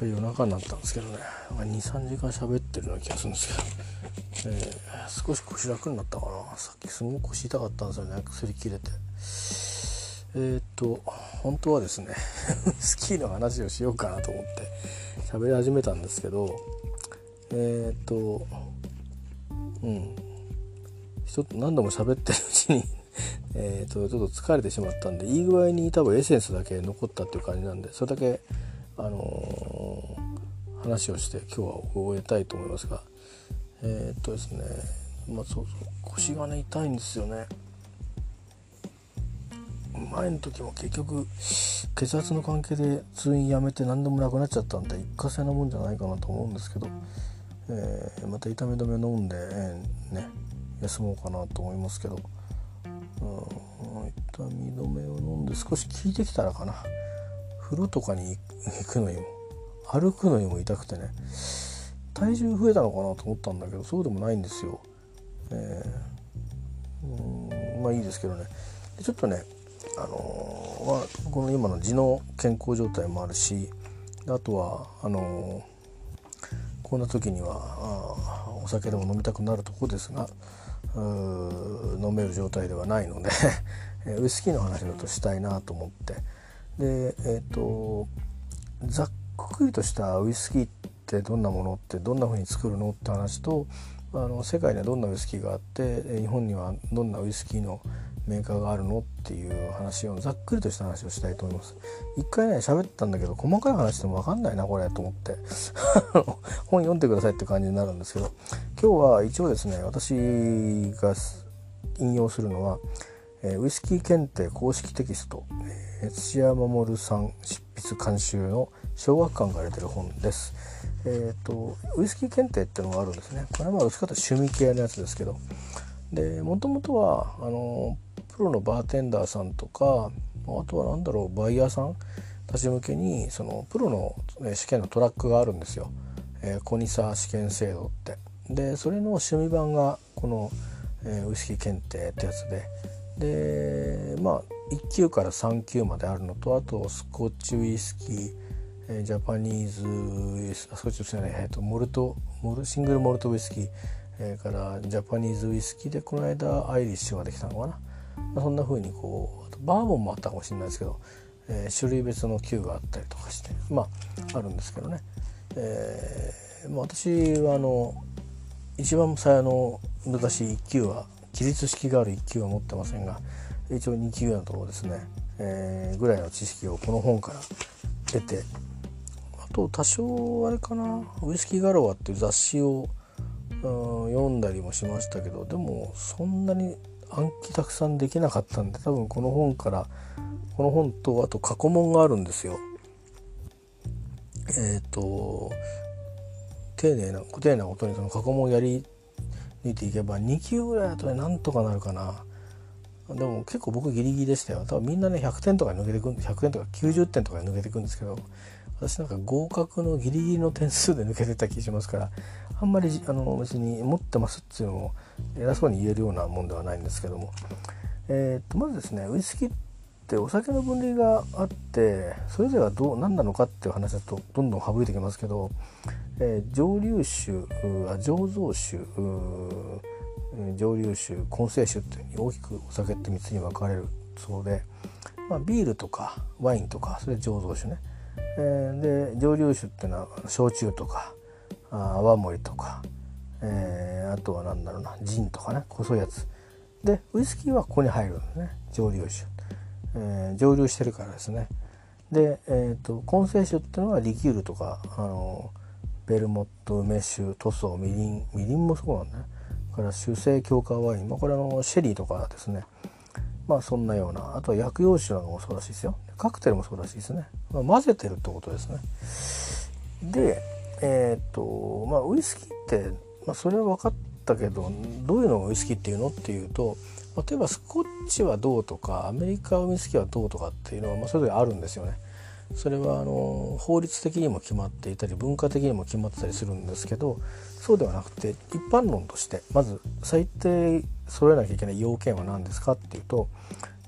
か夜中になったんですけどね。23時間喋ってるような気がするんですけど、えー、少し腰楽になったかな。さっきすごく腰痛かったんですよね。薬切れて。えー、っと本当はですね スキーの話をしようかなと思って喋り始めたんですけどえー、っとうん。ちょっと何度も喋ってるうちにえと、ちょっと疲れてしまったんでいい具合に多分エッセンスだけ残ったっていう感じなんでそれだけ、あのー、話をして今日は終えたいと思いますがえっ、とですねまあそうそう腰がね痛いんですよね前の時も結局血圧の関係で通院やめて何でもなくなっちゃったんで一過性なもんじゃないかなと思うんですけど、えー、また痛み止め飲んで、えー、ね休もうかなと思いますけど。うん、痛み止めを飲んで少し効いてきたらかな風呂とかに行くのにも歩くのにも痛くてね体重増えたのかなと思ったんだけどそうでもないんですよ。えー、うんまあいいですけどねでちょっとねあのー、この今の痔の健康状態もあるしあとはあのー、こんな時にはあお酒でも飲みたくなるとこですが飲める状態ではないので ウイスキーの話だとしたいなと思ってでえっ、ー、とざっくりとしたウイスキーってどんなものってどんな風に作るのって話とあの世界にはどんなウイスキーがあって日本にはどんなウイスキーのメーカーがあるのっていう話をざっくりとした話をしたいと思います。一回ね喋ったんだけど細かい話でも分かんないなこれと思って。本読んでくださいって感じになるんですけど今日は一応ですね私が引用するのは、えウイスキー検定公式テキスト、えー、土屋守さん執筆監修の小学館が出てる本です。えっ、ー、とウイスキー検定っていうのがあるんですね。これはまあどっちかと趣味系のやつですけどでもともとはあのプロのバーテンダーさんとかあとは何だろうバイヤーさんたち向けにそのプロの試験のトラックがあるんですよ、えー、コニサ試験制度って。でそれの趣味版がこの、えー、ウイスキー検定ってやつででまあ1級から3級まであるのとあとスコッチウイスキー、えー、ジャパニーズウイスコッチウイスキーじゃない、えーと、モルトモルシングルモルトウイスキー、えー、からジャパニーズウイスキーでこの間アイリッシュができたのかな。まあそんな風にこうバーボンもあったかもしれないですけど、えー、種類別の級があったりとかしてまああるんですけどね、えー、まあ、私はあの一番最初の昔1級は起立式がある1級は持ってませんが一応2級のところですね、えー、ぐらいの知識をこの本から得てあと多少あれかな「ウイスキーガロア」っていう雑誌を、うん、読んだりもしましたけどでもそんなに暗記たくさんできなかったんで多分この本からこの本とあと過去問があるんですよ。えっ、ー、と丁寧な丁寧なことにその過去問をやり抜いていけば2級ぐらいだとねなんとかなるかな。でも結構僕ギリギリでしたよ。多分みんなね100点とか抜けてく100点とか90点とか抜けていくんですけど私なんか合格のギリギリの点数で抜けてた気しますからあんまりあの別に持ってますっていうのを偉そうに言えるようなもんではないんですけども、えー、とまずですねウイスキーってお酒の分類があってそれぞれがどう何なのかっていう話だとどんどん省いてきますけど、えー、蒸留酒あ醸造酒蒸留酒混成酒っていうに大きくお酒って3つに分かれるそうで、まあ、ビールとかワインとかそれ醸造酒ね。えー、で蒸留酒っていうのは焼酎とかあ泡盛とか、えー、あとは何だろうなジンとかね細いやつ。でウイスキーはここに入るんですね蒸留酒、えー、蒸留してるからですね。で、えーと、混成酒っていうのはリキュールとかあのベルモット梅酒塗装みりんみりんもそうなんだね。から酒精強化ワイン、まあ、これあのシェリーとかですね。まあそんなような。あとは薬用酒などもそうらしいですよ。カクテルもそうらしいですね、まあ、混ぜてるってことですね。でえっ、とまあウイスキーって、まあ、それは分かったけどどういうのがウイスキーっていうのっていうと例えばスコッチはどうとかアメリカウイスキーはどうとかっていうのは、まあ、それぞれあるんですよね。それはあの法律的にも決まっていたり文化的にも決まってたりするんですけどそうではなくて一般論としてまず最低揃えなきゃいけない要件は何ですかっていうと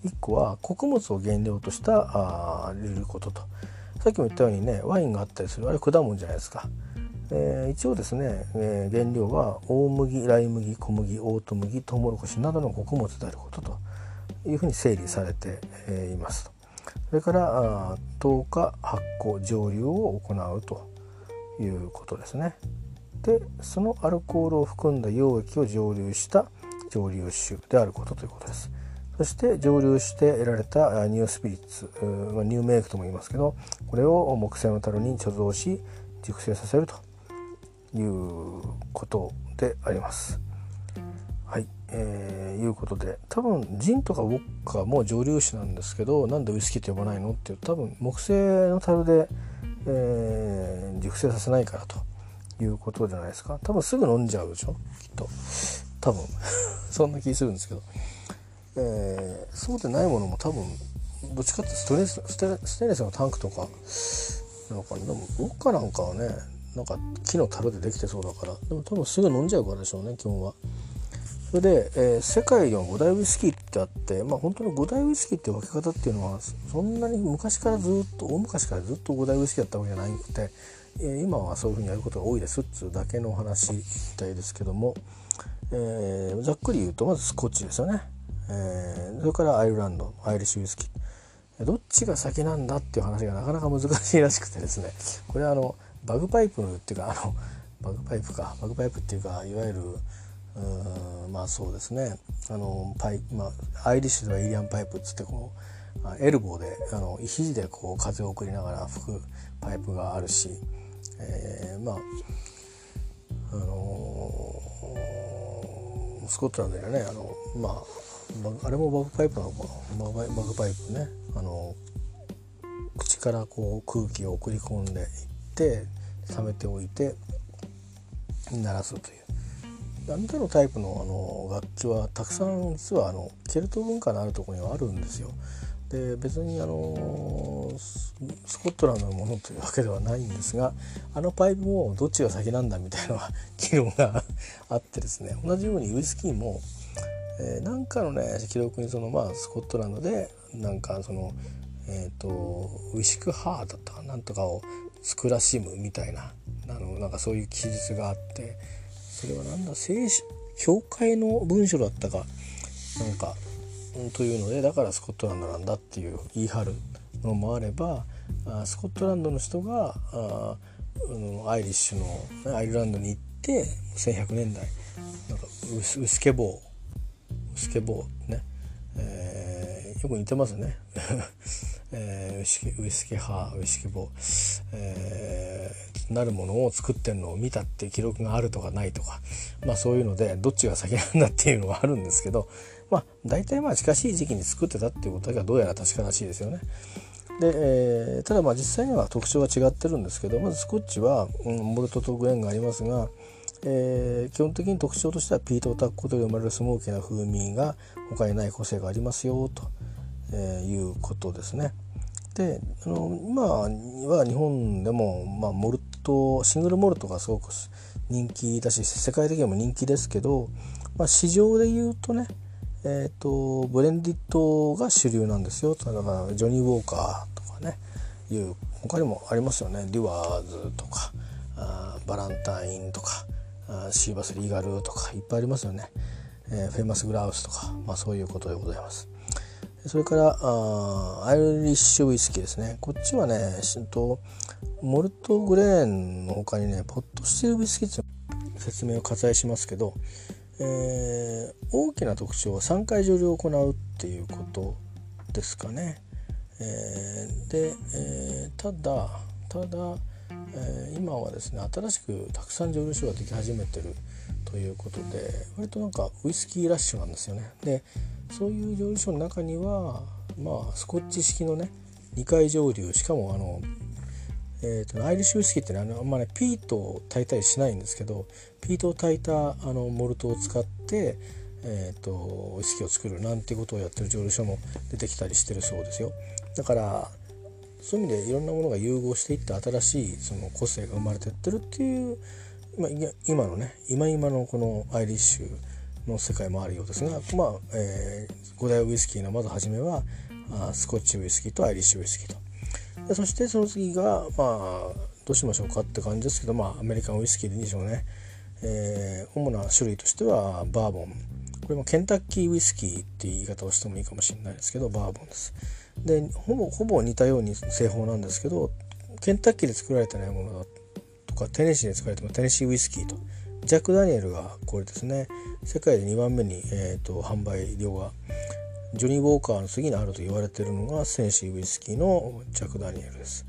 1個は穀物を原料としたあ入れることとさっきも言ったようにねワインがあったりするあれ果物じゃないですか。えー、一応ですね、えー、原料は大麦ライ麦小麦オート麦トウモロコシなどの穀物であることというふうに整理されて、えー、いますそれからあ10日発酵蒸留を行うということですね。でそのアルコールを含んだ溶液を蒸留した蒸留酒であることということです。そして蒸留して得られたニュースピリッツ、ニューメイクとも言いますけどこれを木製の樽に貯蔵し熟成させるということであります。はい、えー、いうことで多分ジンとかウォッカも蒸留酒なんですけどなんでウイスキーって呼ばないのっていう多分木製の樽で、えー、熟成させないからということじゃないですか。多分すぐ飲んじゃうでしょ？きっと。多分。そんな気するんですけど、えー、そうでないものも多分どっちかってストレスステステレスのタンクとか。なのかなでもウォッカなんかはねなんか木の樽でできてそうだから。でも多分すぐ飲んじゃうからでしょうね基本は。それで、えー、世界の五大ウイスキーってあってまあ本当に五大ウイスキーって分け方っていうのはそんなに昔からずっと大昔からずっと五大ウイスキーだったわけじゃなくて、今はそういうふうにやることが多いですっつうだけのお話みたいですけども、えー、ざっくり言うとまずスコッチですよね、えそれからアイルランドアイリッシュウイスキー。どっちが先なんだっていう話がなかなか難しいらしくてですね。これはあのバグパイプっていうかあのバグパイプか。バグパイプっていうかいわゆるうんまあそうですね。あのパイ、まあ、アイリッシュではイリアンパイプっつってこうエルボーであの肘でこう風を送りながら吹くパイプがあるし、えー、まああのー、スコットランドにはねあのまああれもバグパイプなのか。なバグパイプね。あの口からこう空気を送り込んでいって冷めておいて鳴らすという。あの手のタイプのあの楽器はたくさん実はあのケルト文化のあるところにはあるんですよ。で別にあのスコットランドのものというわけではないんですがあのパイプもどっちが先なんだみたいな議論があってですね同じようにウイスキーも、えー、なんかのね記録にそのまあスコットランドでなんかそのえっ、ー、とウィシクハーだったかなんとかをスクラシムみたいなあのなんかそういう記述があってそれはなんだ聖書教会の文書だったかなんかというのでだからスコットランドなんだっていう言い張るのもあればスコットランドの人があアイリッシュのアイルランドに行って1100年代なんかウスケボーウスケボーね、えー、よく似てますね。えー、ウスキウイスキ派ウスキボ、えー、なるものを作ってるのを見たっていう記録があるとかないとか。まあそういうのでどっちが先なんだっていうのはあるんですけどまあ大体まあ近しい時期に作ってたっていうことだけはどうやら確からしいですよね。で、えー、ただまあ実際には特徴が違ってるんですけどまずスコッチは、うん、モルトとグエンがありますが、えー、基本的に特徴としてはピートタッコで生まれるスモーキーな風味が他にない個性がありますよと。えー、いうことですね。であの今は日本でも、まあ、モルトシングルモルトがすごく人気だし世界的にも人気ですけど、まあ、市場で言うとねえーと、ブレンデッドが主流なんですよ。だからジョニー・ウォーカーとかねいう他にもありますよね。デュアーズとかあバランタインとかあシーバス・リーガルとかいっぱいありますよね、えー、フェイマス・グラウスとか、まあ、そういうことでございます。それからあアイリッシュウイスキーですね。こっちはねとモルトグレーンの他にねポットスチールウイスキーって説明を割愛しますけど、えー、大きな特徴は3回蒸留を行うっていうことですかね。えー、で、えー、ただただ、え今はですね新しくたくさん蒸留所ができ始めてるということで割となんかウイスキーラッシュなんですよね。でそういう蒸留所の中にはまあスコッチ式のね2回蒸留しかもあの、えーと、アイリッシュウイスキーってねあんまねピートを炊いたりしないんですけどピートを炊いたあのモルトを使って、えーと、ウイスキーを作るなんてことをやってる蒸留所も出てきたりしてるそうですよ。だからそういう意味でいろんなものが融合していって新しいその個性が生まれてってるっていう今今のね今今のこのアイリッシュの世界もあるようですが、まあえー、5大ウイスキーのまず初めはあスコッチウイスキーとアイリッシュウイスキーと。でそしてその次がまあどうしましょうかって感じですけどまあアメリカンウイスキーでいいでしょうね、えー、主な種類としてはバーボン。これもケンタッキーウイスキーっていう言い方をしてもいいかもしれないですけどバーボンです。でほぼほぼ似たように製法なんですけどケンタッキーで作られてないものだとかテネシーで作られてもテネシーウイスキーと。ジャック・ダニエルがこれですね。世界で2番目に、えーと、販売量がジョニー・ウォーカーの次にあると言われているのがセンシーウイスキーのジャック・ダニエルです。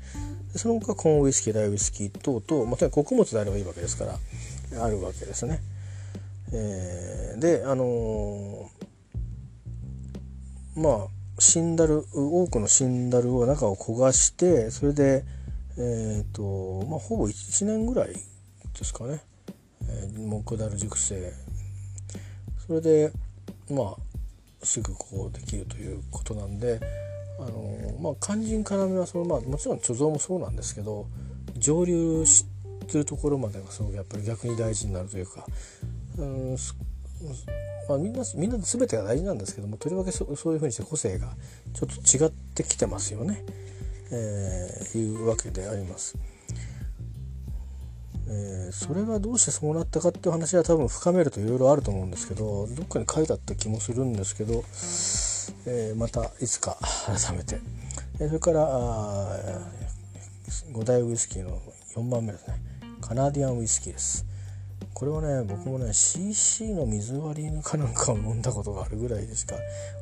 でその他コーンウイスキー大ウイスキー等々、まあ、穀物であればいいわけですからあるわけですね、えー、であのー、まあシンダル多くのシンダルを中を焦がしてそれでえっ、ー、とまあほぼ1年ぐらいですかね、えー、木ダル熟成。それでまあすぐこうできるということなんであのまあ肝心要はその、まあ、もちろん貯蔵もそうなんですけど蒸留してるところまでがすごくやっぱり逆に大事になるというかうんまあ、みんなみんな全てが大事なんですけどもとりわけそそういうふうにして個性がちょっと違ってきてますよね、えー、いうわけであります。えー、それがどうしてそうなったかっていう話は多分深めるといろいろあると思うんですけどどっかに書いてあった気もするんですけど、えー、またいつか改めて、えー、それから5大ウイスキーの4番目ですね。カナディアンウイスキーです。これはね僕もね CC の水割りかなんかを飲んだことがあるぐらいでしか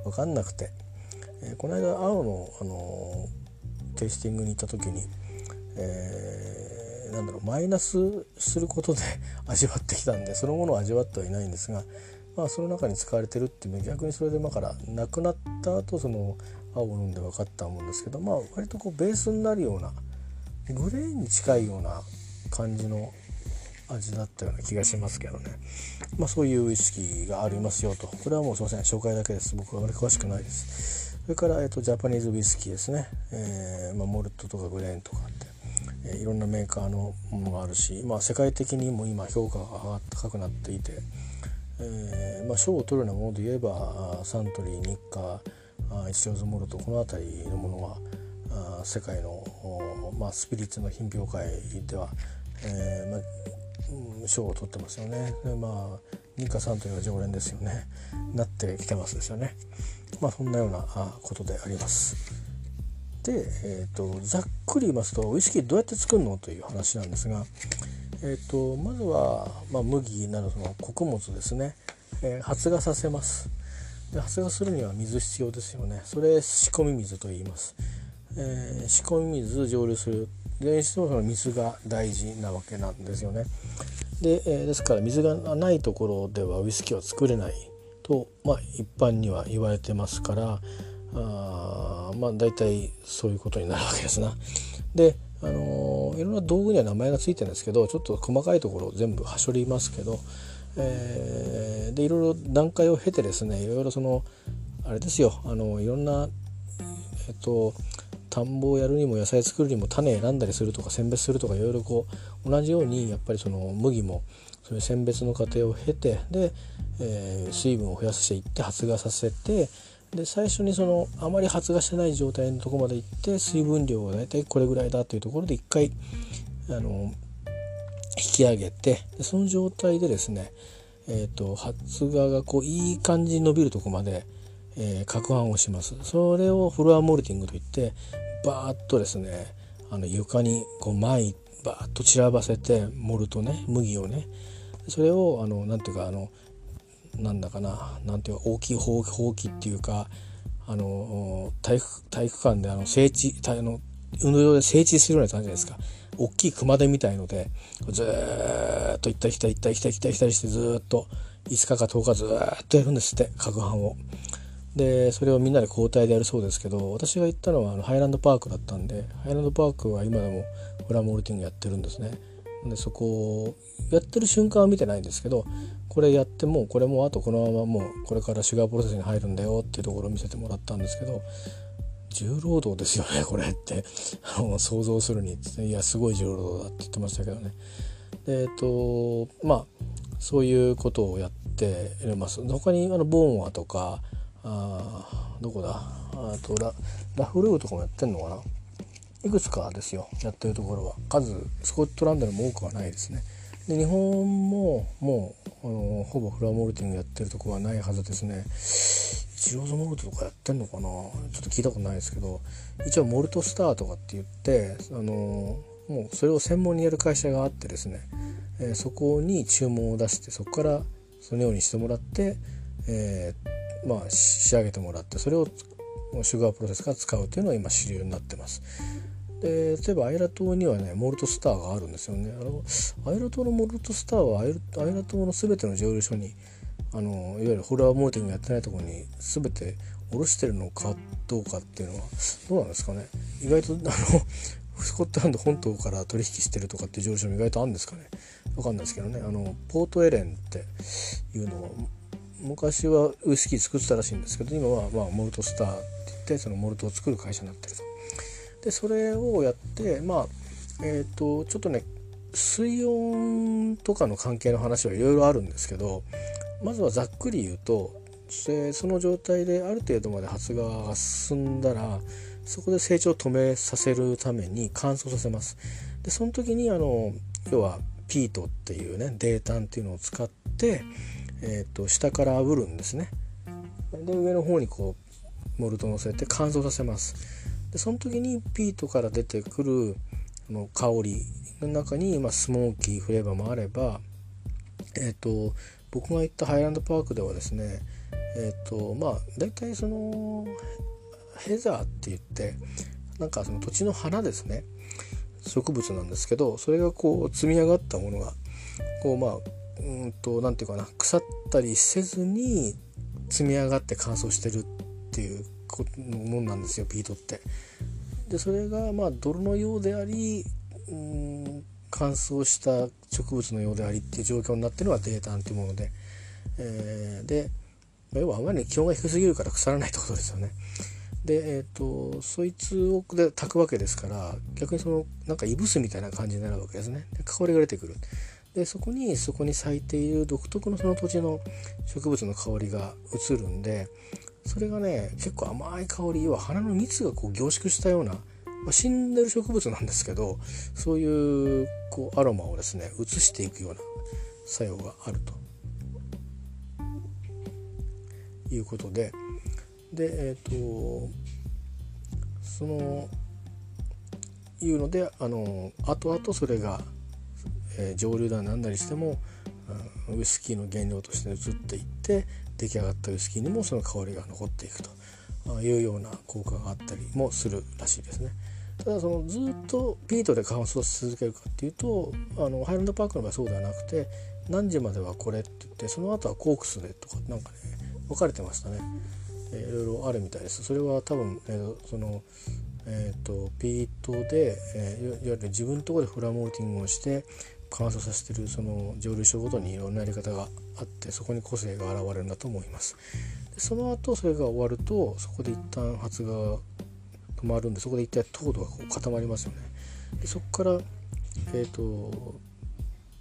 分かんなくて、えー、この間青の、あのー、テイスティングに行った時に、えー、なんだろうマイナスすることで味わってきたんでそのものを味わってはいないんですが、まあ、その中に使われてるっていう逆にそれで今からなくなった後その青を飲んで分かったと思うんですけどまあ割とこうベースになるようなグレーに近いような感じの味だったような気がしますけどね。まあそういうウイスキーがありますよと。これはもうすいません。紹介だけです。僕はあまり詳しくないです。それから、えーと、ジャパニーズウイスキーですね、えー、まあ、モルトとかグレーンとか。って、え、いろんなメーカーのものがあるし、まあ、世界的にも今評価が高くなっていて、えー、まあ、賞を取るようなもので言えばサントリー日課イチオズモルトこの辺りのものは世界の、まあ、スピリッツの品評会では、えーまあ、賞を取ってますよね。でまあ日課さんというのは常連ですよね。なってきてますですよね。まあそんなようなことであります。で、えーと、ざっくり言いますとウイスキーどうやって作るのという話なんですが、えーと、まずは、まあ、麦などの穀物ですね、えー、発芽させます。で発芽するには水必要ですよね。それ仕込み水と言います、えー、仕込み水蒸留する。でその水が大事なわけなんですよね。で,、えー、ですから水がないところではウイスキーは作れないと、まあ、一般には言われてますからあまあ大体そういうことになるわけですな。であのー、いろんな道具には名前が付いてるんですけどちょっと細かいところを全部はしょりますけど、えー、でいろいろ段階を経てですねいろいろそのあれですよあのいろんなえっと田んぼをやるにも野菜作るにも種選んだりするとか選別するとかいろいろこう同じようにやっぱりその麦もそういう選別の過程を経てで、えー、水分を増やしていって発芽させてで最初にそのあまり発芽してない状態のとこまで行って水分量が大体これぐらいだというところで一回あの引き上げてでその状態でですね、えーと、発芽がこういい感じに伸びるとこまでえー、攪拌をします。それをフロアモルティングといってバーッとですねあの床にこう前バーッと散らばせてモルトね麦をねそれをあのなんていうかあのなんだかななんていうか大きいほうきっていうかあの体育体育館であの整地あの運動場で整地するような感じじゃないですか大きい熊手みたいのでずっと行ったり来たり行ったり来たり来たり来たりしてずっと5日か10日ずっとやるんですって攪拌を。でそれをみんなで交代でやるそうですけど私が行ったのはあのハイランドパークだったんでハイランドパークは今でもフラモルティングやってるんですねでそこをやってる瞬間は見てないんですけどこれやってもこれもあとこのままもうこれからシュガープロセスに入るんだよっていうところを見せてもらったんですけど重労働ですよねこれって。想像するに。いやすごい重労働だって言ってましたけどね。えっとまあそういうことをやってます他にあのボーンアとかあどこだ？あとララフルーとかもやってんのかな？いくつかですよやってるところは。数スコットランドにも多くはないですね。で日本ももうあのほぼフラモルティングやってるとこはないはずですね。一ローズモルトとかやってんのかな？ちょっと聞いたことないですけど。一応モルトスターとかって言ってあのもうそれを専門にやる会社があってですね、えー、そこに注文を出してそこからそのようにしてもらって、えー、まあ仕上げてもらってそれをシュガープロセスから使うというのが今主流になってます。で例えばアイラ島にはねモルトスターがあるんですよね。あのアイラ島のモルトスターはアイラ島の全ての蒸留所にあのいわゆるホラーモルティングやってないところに全て卸してるのかどうかっていうのはどうなんですかね。意外とあのスコットランド本島から取引してるとかっていう上昇も意外とあるんですかね。分かんないですけどね。あのポートエレンっていうのは昔はウイスキー作ってたらしいんですけど今はまあモルトスターって言ってそのモルトを作る会社になってると。でそれをやってまあえっ、ー、とちょっとね水温とかの関係の話はいろいろあるんですけどまずはざっくり言うとその状態である程度まで発芽が進んだらそこで成長を止めさせるために乾燥させます。でその時にあの要はピートっていうね泥炭っていうのを使って、えーと、下から炙るんですね。で上の方にこうモルト乗せて乾燥させます。でその時にピートから出てくるの香りの中に、まあ、スモーキーフレーバーもあれば、えーと、僕が行ったハイランドパークではですねえっ、ー、とまあ大体そのヘザーって言ってなんかその土地の花ですね。植物なんですけどそれがこう積み上がったものがこうまあうんと何て言うかな腐ったりせずに積み上がって乾燥してるっていうもんなんですよピートって。でそれがまあ泥のようでありうん乾燥した植物のようでありっていう状況になってるのがデータンっていうもので、えー、で要はあまり気温が低すぎるから腐らないってことですよね。でえっ、ー、とそいつをで炊くわけですから逆にそのなんかいぶすみたいな感じになるわけですねで香りが出てくるでそこにそこに咲いている独特のその土地の植物の香りが移るんでそれがね結構甘い香り要は花の蜜がこう凝縮したような、まあ、死んでる植物なんですけどそういうこうアロマをですね移していくような作用があると。いうことで。でえっ、ー、とそのいうのであの後々それが、えー、蒸留だなんだりしてもウイスキーの原料として移っていって出来上がったウイスキーにもその香りが残っていくというような効果があったりもするらしいですね。ただそのずっとピートで乾燥し続けるかっていうとあのハイランドパークの場合そうではなくて何時まではこれって言ってその後はコークスでとかなんかね分かれてましたね。えいろいろあるみたいです。それは多分、えー、そのえーと、ピートで、えー、いわゆる自分のところでフラモーティングをして乾燥させてるその蒸留所ごとにいろんなやり方があってそこに個性が現れるんだと思います。でその後それが終わるとそこで一旦発芽が止まるんでそこで一体糖度がこう固まりますよね。でそこから、えーと、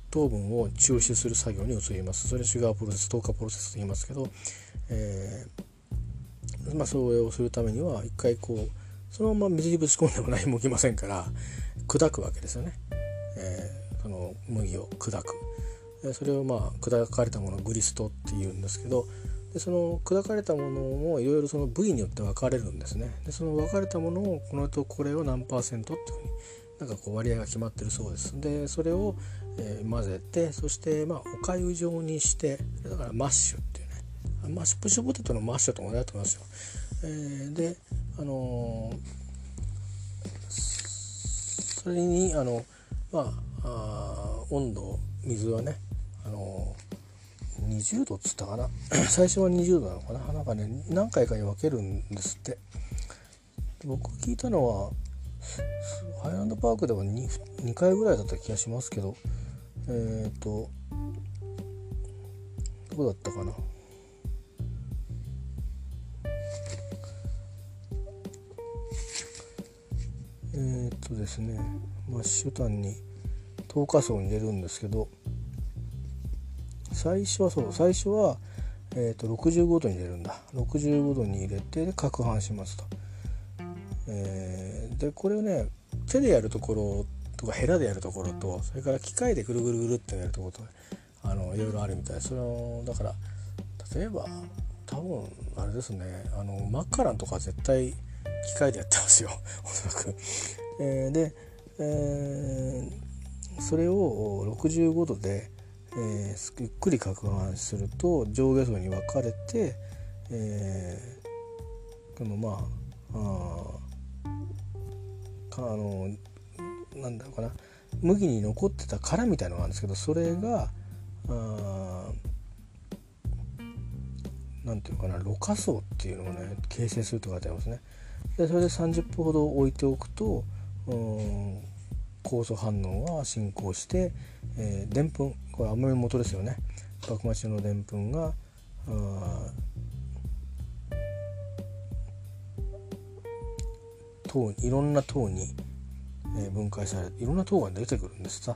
糖分を抽出する作業に移ります。それシュガープロセス糖化プロセスと言いますけど、えーまあ、それをするためには一回こうそのまま水にぶち込んでも何も起きませんから砕くわけですよね、えー、その麦を砕く。それをまあ砕かれたものをグリストっていうんですけどでその砕かれたものもいろいろその部位によって分かれるんですね。でその分かれたものをこのとこれを何パーセントっていうふうになんかこう割合が決まってるそうです。でそれを、えー、混ぜてそしてまあおかゆ状にしてだからマッシュっていうね。マッシュ、マッシュポテトのマッシュと同じだと思いますよ。えー、であのー、それにあのまあ温度水はねあのー、20度っつったかな。最初は20度なのかな。なんかね何回かに分けるんですって。僕聞いたのはハイランドパークでは 2, 2回ぐらいだった気がしますけどえっ、ー、とどこだったかな。えー、とですね。マッシュタンに糖化層に入れるんですけど最初はそう最初は、えー、と65度に入れるんだ。65度に入れてで攪拌しますと、えー、でこれをね手でやるところとかヘラでやるところとそれから機械でぐるぐるぐるってやるところとあのいろいろあるみたい。そのだから例えば多分あれですねあのマッカランとか絶対機械でやってますよ。おそらく。えー、で、えー、それを65度で、えー、ゆっくり攪拌すると上下層に分かれて、えー、このまああかあのなんだろうかな麦に残ってた殻みたいのがあるんですけどそれがあなんていうかなろ過層っていうのをね形成すると書いてありますね。でそれで30分ほど置いておくと酵素反応が進行してでんぷんこれ甘み元ですよね。麦末のでんぷんが糖いろんな糖に分解されいろんな糖が出てくるんですさ。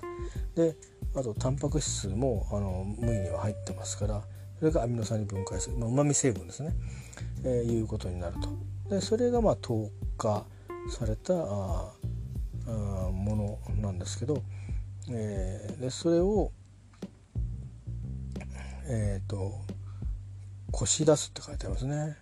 であとタンパク質もあの麦には入ってますからそれがアミノ酸に分解するうまみ成分ですね、えー、いうことになると。でそれがまあ透過されたああものなんですけど、えー、でそれをえっ、ー、と「こし出す」って書いてありますね。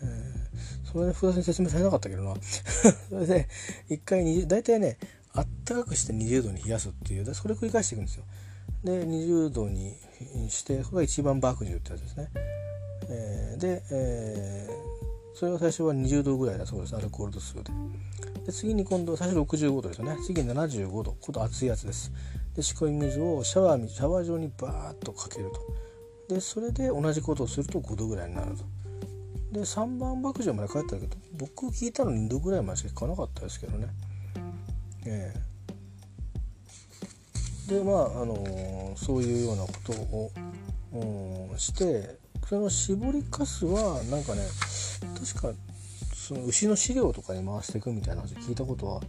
えー、それで複雑に説明されなかったけどな それで一回大体ねあったかくして20度に冷やすっていうでそれ繰り返していくんですよ。で20度にしてこれが一番爆重ってやつですね。えー、で、えー、それが最初は20度ぐらいだそうです。アルコール度数で。で次に今度最初65度ですよね。次に75度。今度熱いやつです。で仕込み水をシャワーシャワー状にバーッとかけると。でそれで同じことをすると5度ぐらいになると。で3番爆上まで帰ったけど僕聞いたの2度ぐらいまでしか聞かなかったですけどね。ええ。ー、でまああのー、そういうようなことを、うん、してその絞りかすはなんかね確かその牛の飼料とかに回していくみたいな話聞いたことは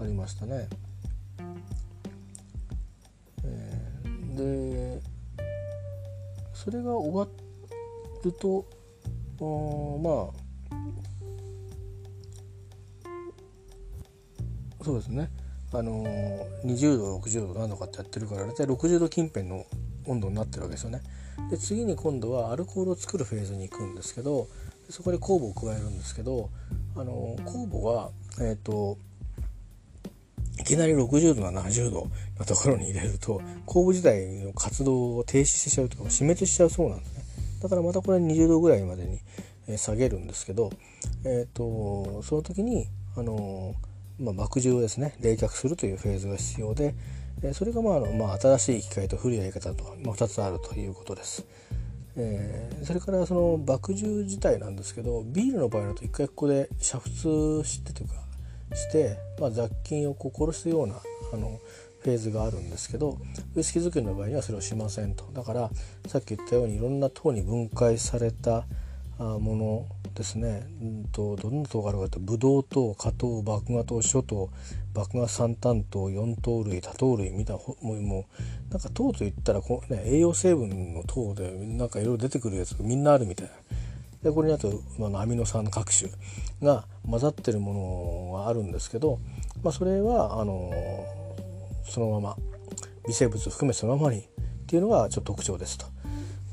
ありましたね。えー、でそれが終わるとまあそうですねあの20度60度何度かってやってるから大体60度近辺の温度になってるわけですよね。で次に今度はアルコールを作るフェーズに行くんですけどそこで酵母を加えるんですけどあの酵母はえ、ー、といきなり60度70度のところに入れると酵母自体の活動を停止しちゃうとか死滅しちゃうそうなんですねだからまたこれ20度ぐらいまでに下げるんですけど、えーと、その時にあの、まあ、膜汁をですね冷却するというフェーズが必要でそれがまああの、まあ、新しい機械と古いやり方と、まあ、2つあるということです。えー、それからその麦汁自体なんですけどビールの場合だと一回ここで煮沸してというかして、まあ、雑菌をこう殺すようなあのフェーズがあるんですけどウイスキー作りの場合にはそれをしませんと。だからさっき言ったようにいろんな糖に分解されたものですね、うんと、どんな糖があるかとブドウ糖果糖麦芽糖諸糖麦芽三炭糖四糖類多糖類みたいなもうもうなんか糖といったらこう、ね、栄養成分の糖でなんかいろいろ出てくるやつがみんなあるみたいな。でこれにあと、まあ、アミノ酸各種が混ざってるものがあるんですけど、まあ、それはあのそのまま微生物を含めそのままにっていうのがちょっと特徴ですと。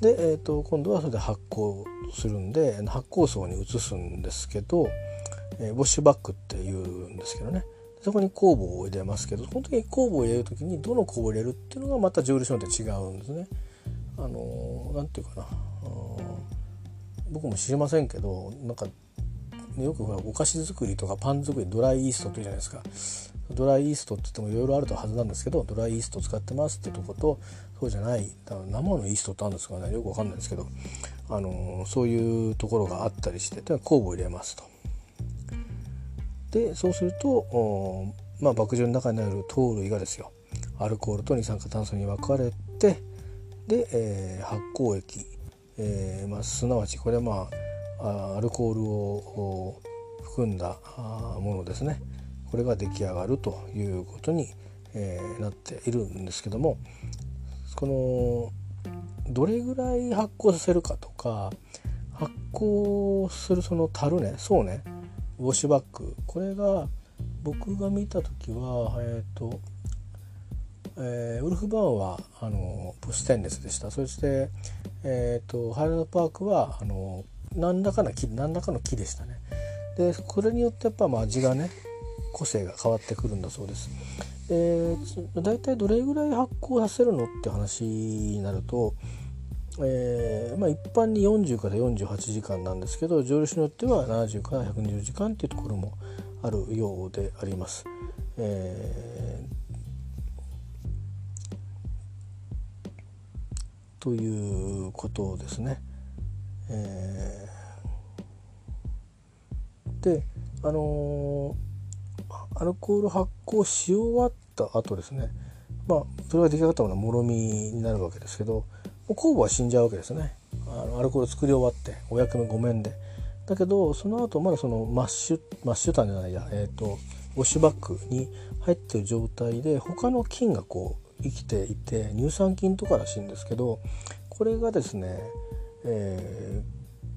で、えーと、今度はそれで発酵するんで発酵層に移すんですけど、えー、ウォッシュバッグっていうんですけどね。そこに酵母を入れますけどその時に酵母を入れる時にどの酵母を入れるっていうのがまた蒸留所によって違うんですね。あのー、て言うかな。僕も知りませんけどなんかよくほらお菓子作りとかパン作りドライイーストっていうじゃないですか。ドライイーストって言ってもいろいろあるはずなんですけどドライイースト使ってますってとことそうじゃない生のイーストってあるんですかね。よくわかんないですけど、あのそういうところがあったりして酵母を入れますと。でそうするとまあ麦汁の中にある糖類がですよ。アルコールと二酸化炭素に分かれてで、えー、発酵液、えーまあ、すなわちこれはまあアルコールを含んだものですね。これが出来上がるということに、えー、なっているんですけどもこのどれぐらい発酵させるかとか発酵するその樽ねそうねウォッシュバッグ。これが僕が見た時はえっ、ー、と、えー、ウルフバーンはあのステンレスでした。そして、えーと、ハイランドパークはあの何らかの木何らかの木でしたね。でこれによってやっぱ味がね個性が変わってくるんだそうです。えー、だいたいどれぐらい発酵させるのって話になると、えーまあ、一般に40から48時間なんですけど蒸留酒によっては70から120時間っていうところもあるようであります。えー、ということですね。えー、であのー、アルコール発酵し終わった後ですね。まあそれが出来上がったものはもろみになるわけですけど酵母は死んじゃうわけですね。あのアルコール作り終わってお役目ごめんで。だけどその後まだそのマッシュマッシュタンじゃないや。えっ、ー、とウォッシュバッグに入ってる状態で他の菌がこう生きていて乳酸菌とからしいんですけどこれがですね、え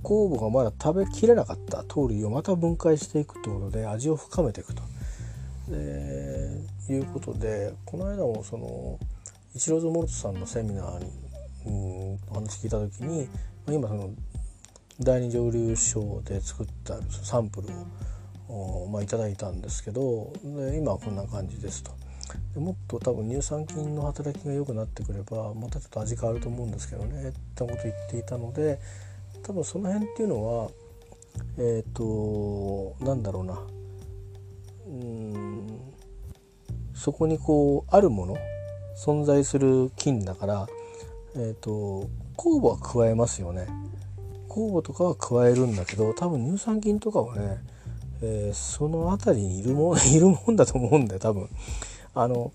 ー、酵母がまだ食べきれなかった糖類をまた分解していくということで味を深めていくと。でいうことでこの間もそのイチローズモルトさんのセミナーにうんお話聞いた時に今その第二蒸留所で作ったサンプルを、まあ、いただいたんですけどで今はこんな感じですと。でもっと多分乳酸菌の働きが良くなってくればまたちょっと味変わると思うんですけどねってこと言っていたので多分その辺っていうのはえっ、ー、となんだろうなうん。そこにこうあるもの存在する菌だからえ、ー、と酵母は加えますよね。酵母とかは加えるんだけど多分乳酸菌とかはね、えー、その辺りにいるもん いるもんだと思うんだよ多分。あの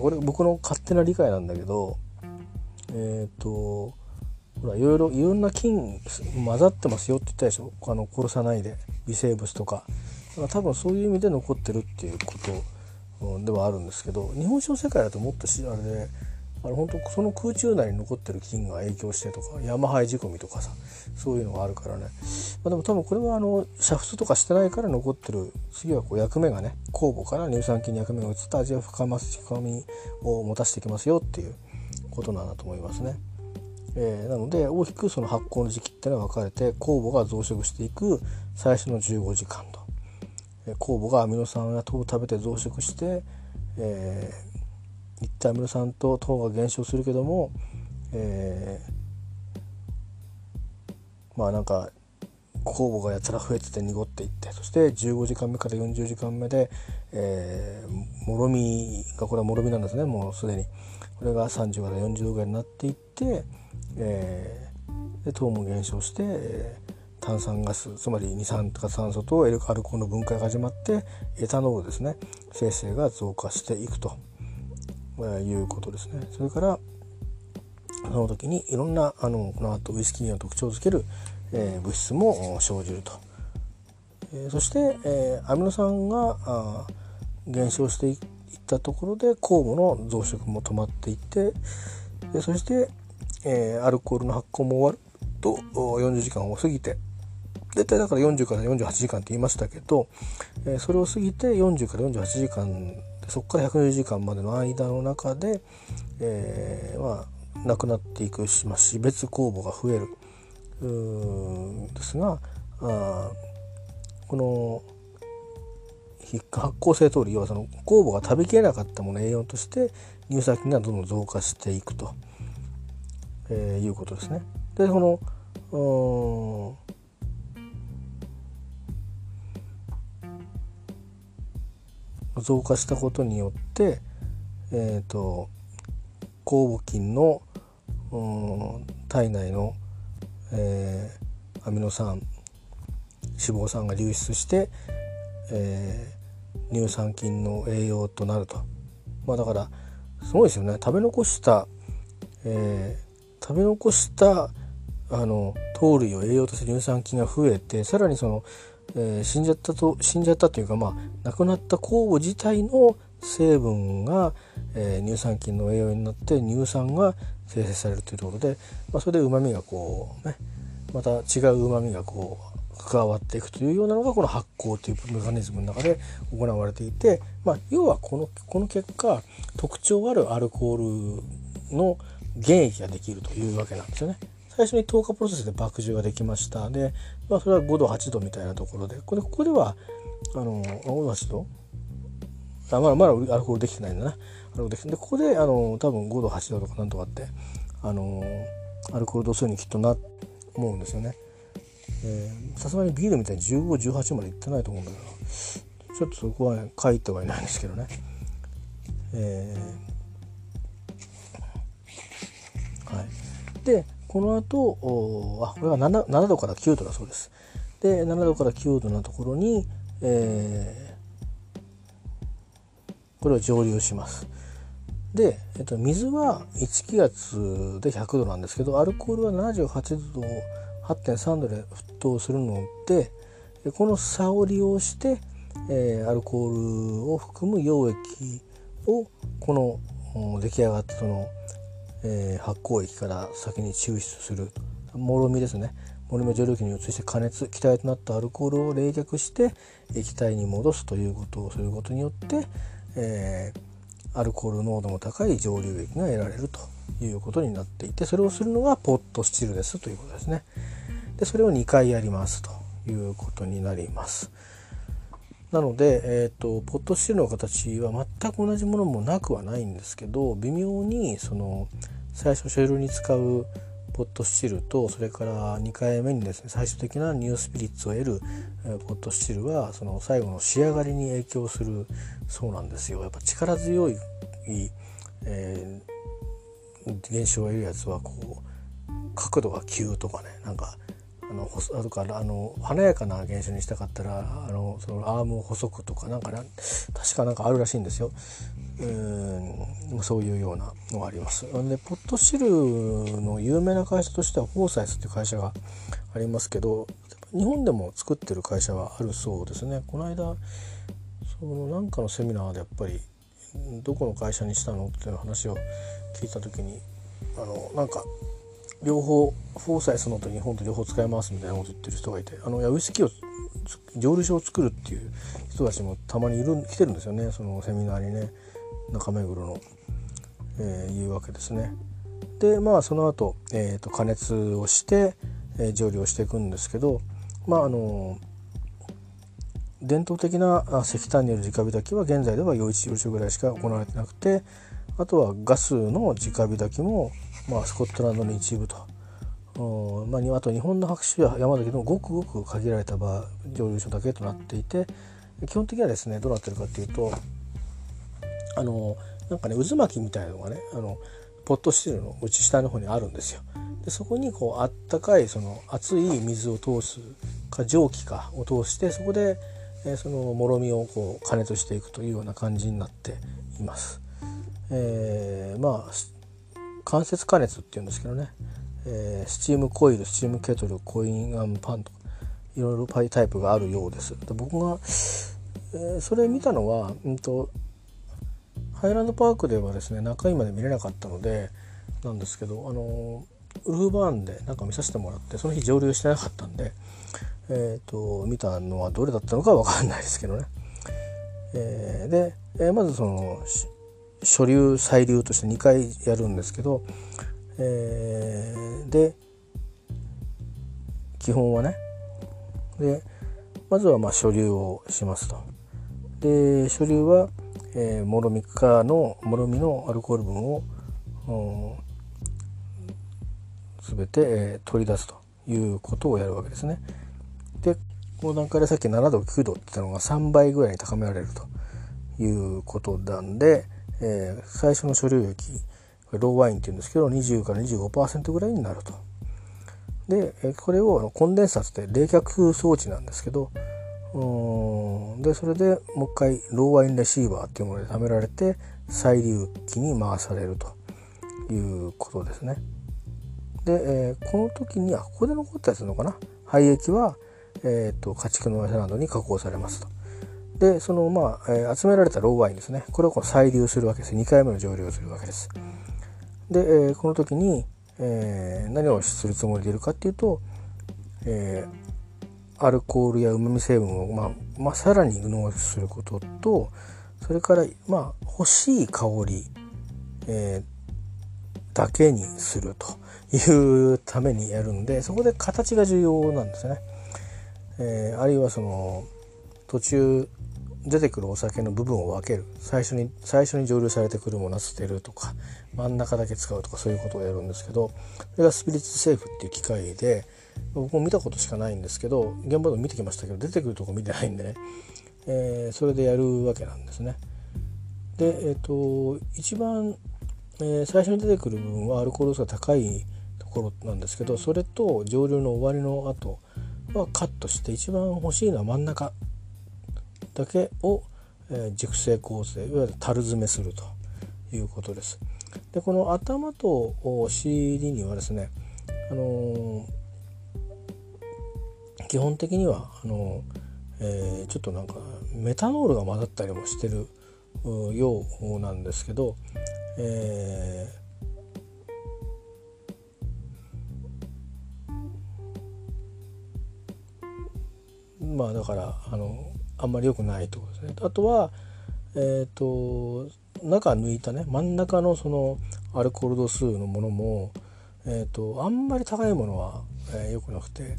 これ僕の勝手な理解なんだけどえっ、ー、とほらいろいろいろんな菌混ざってますよって言ったでしょ？あの殺さないで。微生物とか。多分そういう意味で残ってるっていうことではあるんですけど日本酒の世界だともっとしあれであの本当その空中内に残ってる菌が影響してとか山灰仕込みとかさそういうのがあるからね、まあ、でも多分これはあの煮沸とかしてないから残ってる次はこう役目がね酵母から乳酸菌に役目が移った味を深ます深みを持たせていきますよっていうことなんだと思いますね。えー、なので大きくその発酵の時期っていうのは分かれて酵母が増殖していく最初の15時間と、酵母がアミノ酸や糖を食べて増殖して、えー、一体アミノ酸と糖が減少するけども、えー、まあなんか酵母がやたら増えてて濁っていってそして15時間目から40時間目で、えー、もろみがこれはもろみなんですね。もうすでに。これが30から40度ぐらいになっていって、えー、で糖も減少して、えー、炭酸ガスつまり二酸化炭素とアルコールの分解が始まってエタノールですね。生成が増加していくと、えー、いうことですね。それからその時にいろんなあのこの後ウイスキーの特徴をつける、えー、物質も生じると、えー、そして、えー、アミノ酸が減少していったところで酵母の増殖も止まっていってでそして、え、アルコールの発酵も終わると40時間を過ぎて大体だから40から48時間って言いましたけど、えー、それを過ぎて40から48時間そこから120時間までの間の中で、えー、まあなくなっていくし、まあ、死別酵母が増えるんですがあこの発酵性糖類要はその酵母が食べきれなかったもの栄養として乳酸菌がどんどん増加していくと、えー、いうことですね。でこの増加したことによって、えーと、酵母菌の体内の、えー、アミノ酸脂肪酸が流出して、えー、乳酸菌の栄養となると。まあ、だからすごいですよね食べ残した、えー、食べ残したあの糖類を栄養とする乳酸菌が増えてさらにその、えー、死んじゃったと死んじゃったというかまあ亡くなった酵母自体の成分が、えー、乳酸菌の栄養になって乳酸が生成されるというところで、まあ、それでうまみがこうねまた違ううまみがこう関わっていくというようなのがこの発酵というメカニズムの中で行われていて、まあ、要はこのこの結果特徴あるアルコールの原液ができるというわけなんですよね。最初に糖化プロセスで麦汁ができました。で、まあ、それは5度8度みたいなところで。これここではあの5度8度？あまだまだアルコールできてないんだな。アルコールできてでここであの多分5度8度とかなんとかってあのアルコール度数にきっとな思うんですよね。さすがにビールみたいに1518までいってないと思うんだけど。ちょっとそこは、ね、書いてはいないんですけどね。えー、はい。でこの後あこれは 7, 7度から9度だそうです。で7度から9度のところに、えー、これを蒸留します。で、えっと、水は1気圧で100度なんですけどアルコールは78度8.3度で沸騰するのでこの差を利用して、えー、アルコールを含む溶液をこの出来上がったその、えー、発酵液から先に抽出するもろみですねもろみを蒸留機に移して加熱気体となったアルコールを冷却して液体に戻すということをすることによって、えー、アルコール濃度の高い蒸留液が得られるということになっていてそれをするのがポットスチルですということですね。でそれを2回やりますということになります。なので、えーと、ポットスチールの形は全く同じものもなくはないんですけど微妙にその最初シェルに使うポットスチールとそれから2回目にですね最終的なニュースピリッツを得るポットスチールはその最後の仕上がりに影響するそうなんですよ。やっぱ力強い、えー、現象を得るやつはこう角度が急とかねなんかあのあとからあの華やかな現象にしたかったらあのそのアームを細くとかなんかな確かなんかあるらしいんですよ。うんそういうようなのがあります。でポットシルの有名な会社としてはフォーサイスっていう会社がありますけど日本でも作ってる会社はあるそうですね。この間そのなんかのセミナーでやっぱりどこの会社にしたの？っていう話を聞いた時にあのなんか両方フォーサイスのと日本と両方使えますみたいなこと言ってる人がいてあのいやウイスキーを蒸留所を作るっていう人たちもたまにいる来てるんですよねそのセミナーにね中目黒の、えー、いうわけですね。でまあその後、えーと、加熱をして、えー、蒸留をしていくんですけどまああの伝統的な石炭による直火炊きは現在では余市余所ぐらいしか行われてなくてあとはガスの直火炊きもまあ、スコットランドの一部と。まあ、あと日本の白州や山崎のごくごく限られた場蒸留所だけとなっていて基本的にはですねどうなってるかっていうとあのなんかね渦巻きみたいなのがねあのポットシールの内下の方にあるんですよ。でそこにこうあったかいその熱い水を通すか蒸気かを通してそこで、えー、そのもろみをこう加熱していくというような感じになっています。えー、まあ間接加熱っていうんですけどね、えー、スチームコイルスチームケトルコインアンパンとかいろいろパイタイプがあるようです。で僕が、えー、それ見たのは、うんと、ハイランドパークではですね中身まで見れなかったのでなんですけどあのウルフバーンでなんか見させてもらってその日上流してなかったんで、えーと、見たのはどれだったのかわかんないですけどね。えー、で、えー、まずその初流再流として2回やるんですけど、えー、で基本はねでまずはまあ初流をしますと。で初流は、えー、もろみかのもろみのアルコール分を、うん、全て、えー、取り出すということをやるわけですね。でこの段階でさっき7度9度って言ったのが3倍ぐらいに高められるということなんで、えー、最初の処理液ローワインっていうんですけど20から25%ぐらいになると。でこれをコンデンサーって冷却装置なんですけどでそれでもう一回ローワインレシーバーっていうもので貯められて再流機に回されるということですね。で、えー、この時にはここで残ったやつのかな？廃液は、えーと、家畜の餌などに加工されますと。でそのまあ、えー、集められたローワインですねこれをこの再流するわけです2回目の蒸留をするわけです。で、えー、この時に、えー、何をするつもりでいるかっていうと、えアルコールやうまみ成分を、まあ、まあ、さらに濃縮することとそれからまあ欲しい香り、え、だけにするというためにやるんでそこで形が重要なんですね。え、あるいはその途中出てくるお酒の部分を分ける。最初に最初に蒸留されてくるものは捨てるとか真ん中だけ使うとかそういうことをやるんですけどそれがスピリッツセーフっていう機械で僕も見たことしかないんですけど現場でも見てきましたけど出てくるとこ見てないんでね、えー、それでやるわけなんですね。で、えーと、一番、えー、最初に出てくる部分はアルコール度が高いところなんですけどそれと蒸留の終わりの後はカットして一番欲しいのは真ん中。だけを、えー、熟成構成いわゆる樽詰めするということです。でこの頭と尻にはですね、あのー、基本的にはあのー、えー、ちょっとなんかメタノールが混ざったりもしてるようなんですけど、えー、まあだからあのあんまり良くないってことですね。あとは、えっ、ー、と中抜いたね真ん中のそのアルコール度数のものも、えーと、あんまり高いものは、えー、良くなくて、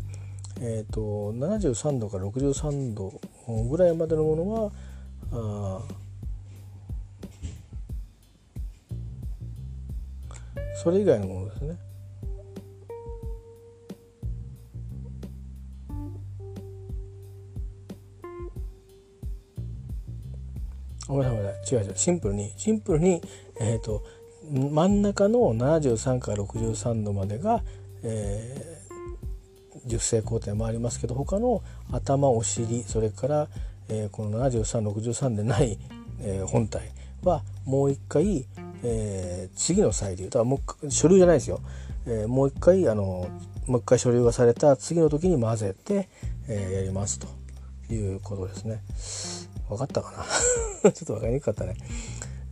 えーと、73度から63度ぐらいまでのものはあそれ以外のものですね。ごめんなさい違う違う。シンプルにシンプルにえっ、ー、と真ん中の73から63度までが、えー、熟成工程もありますけど他の頭お尻それから、えー、この7363でない、えー、本体はもう一回、えー、次の再流。だからもう書類じゃないですよ、えー、もう一回あのもう一回書類がされた次の時に混ぜて、えー、やりますということですね。分かったかな？ちょっと分かりにくかったね。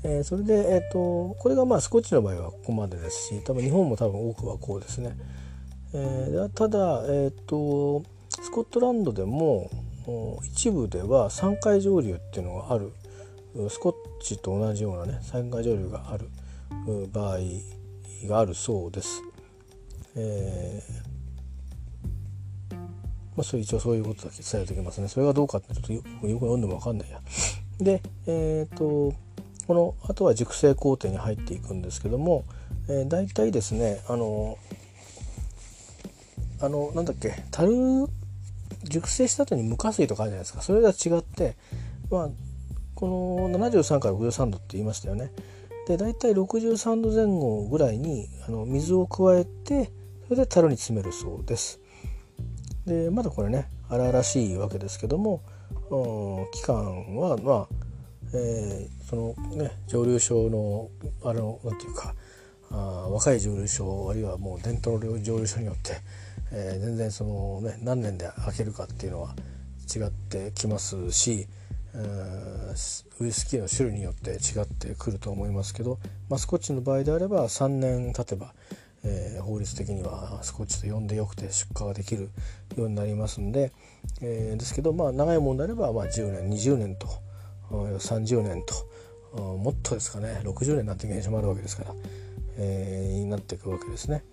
えー、それで、えーと、これがまあスコッチの場合はここまでですし多分日本も多分多くはこうですね。えー、ただ、えーと、スコットランドでも一部では3回蒸留っていうのがあるスコッチと同じようなね3回蒸留がある場合があるそうです。えーまあ、それ一応そういうことだけ伝えておきますね。それがどうかってちょっとよく読んでも分かんないや。で、えっ、ー、とこのあとは熟成工程に入っていくんですけども、えー、大体ですねあのあのなんだっけ樽熟成した後に無加水とかあるじゃないですかそれが違って、まあ、この73から53度って言いましたよね。で大体63度前後ぐらいにあの水を加えてそれで樽に詰めるそうです。でまだこれね荒々しいわけですけども期間はまあ、えー、そのね蒸留所のあれのなんていうかあ若い蒸留所あるいはもう伝統の蒸留所によって、えー、全然そのね何年で開けるかっていうのは違ってきますしえ、ウイスキーの種類によって違ってくると思いますけど、まあ、スコッチの場合であれば3年経てばえー、法律的にはスコッチと呼んでよくて出荷ができるようになりますんで、えー、ですけどまあ長いものであればまあ10年20年と30年ともっとですかね60年になんて現象もあるわけですから、えー、になっていくわけですね。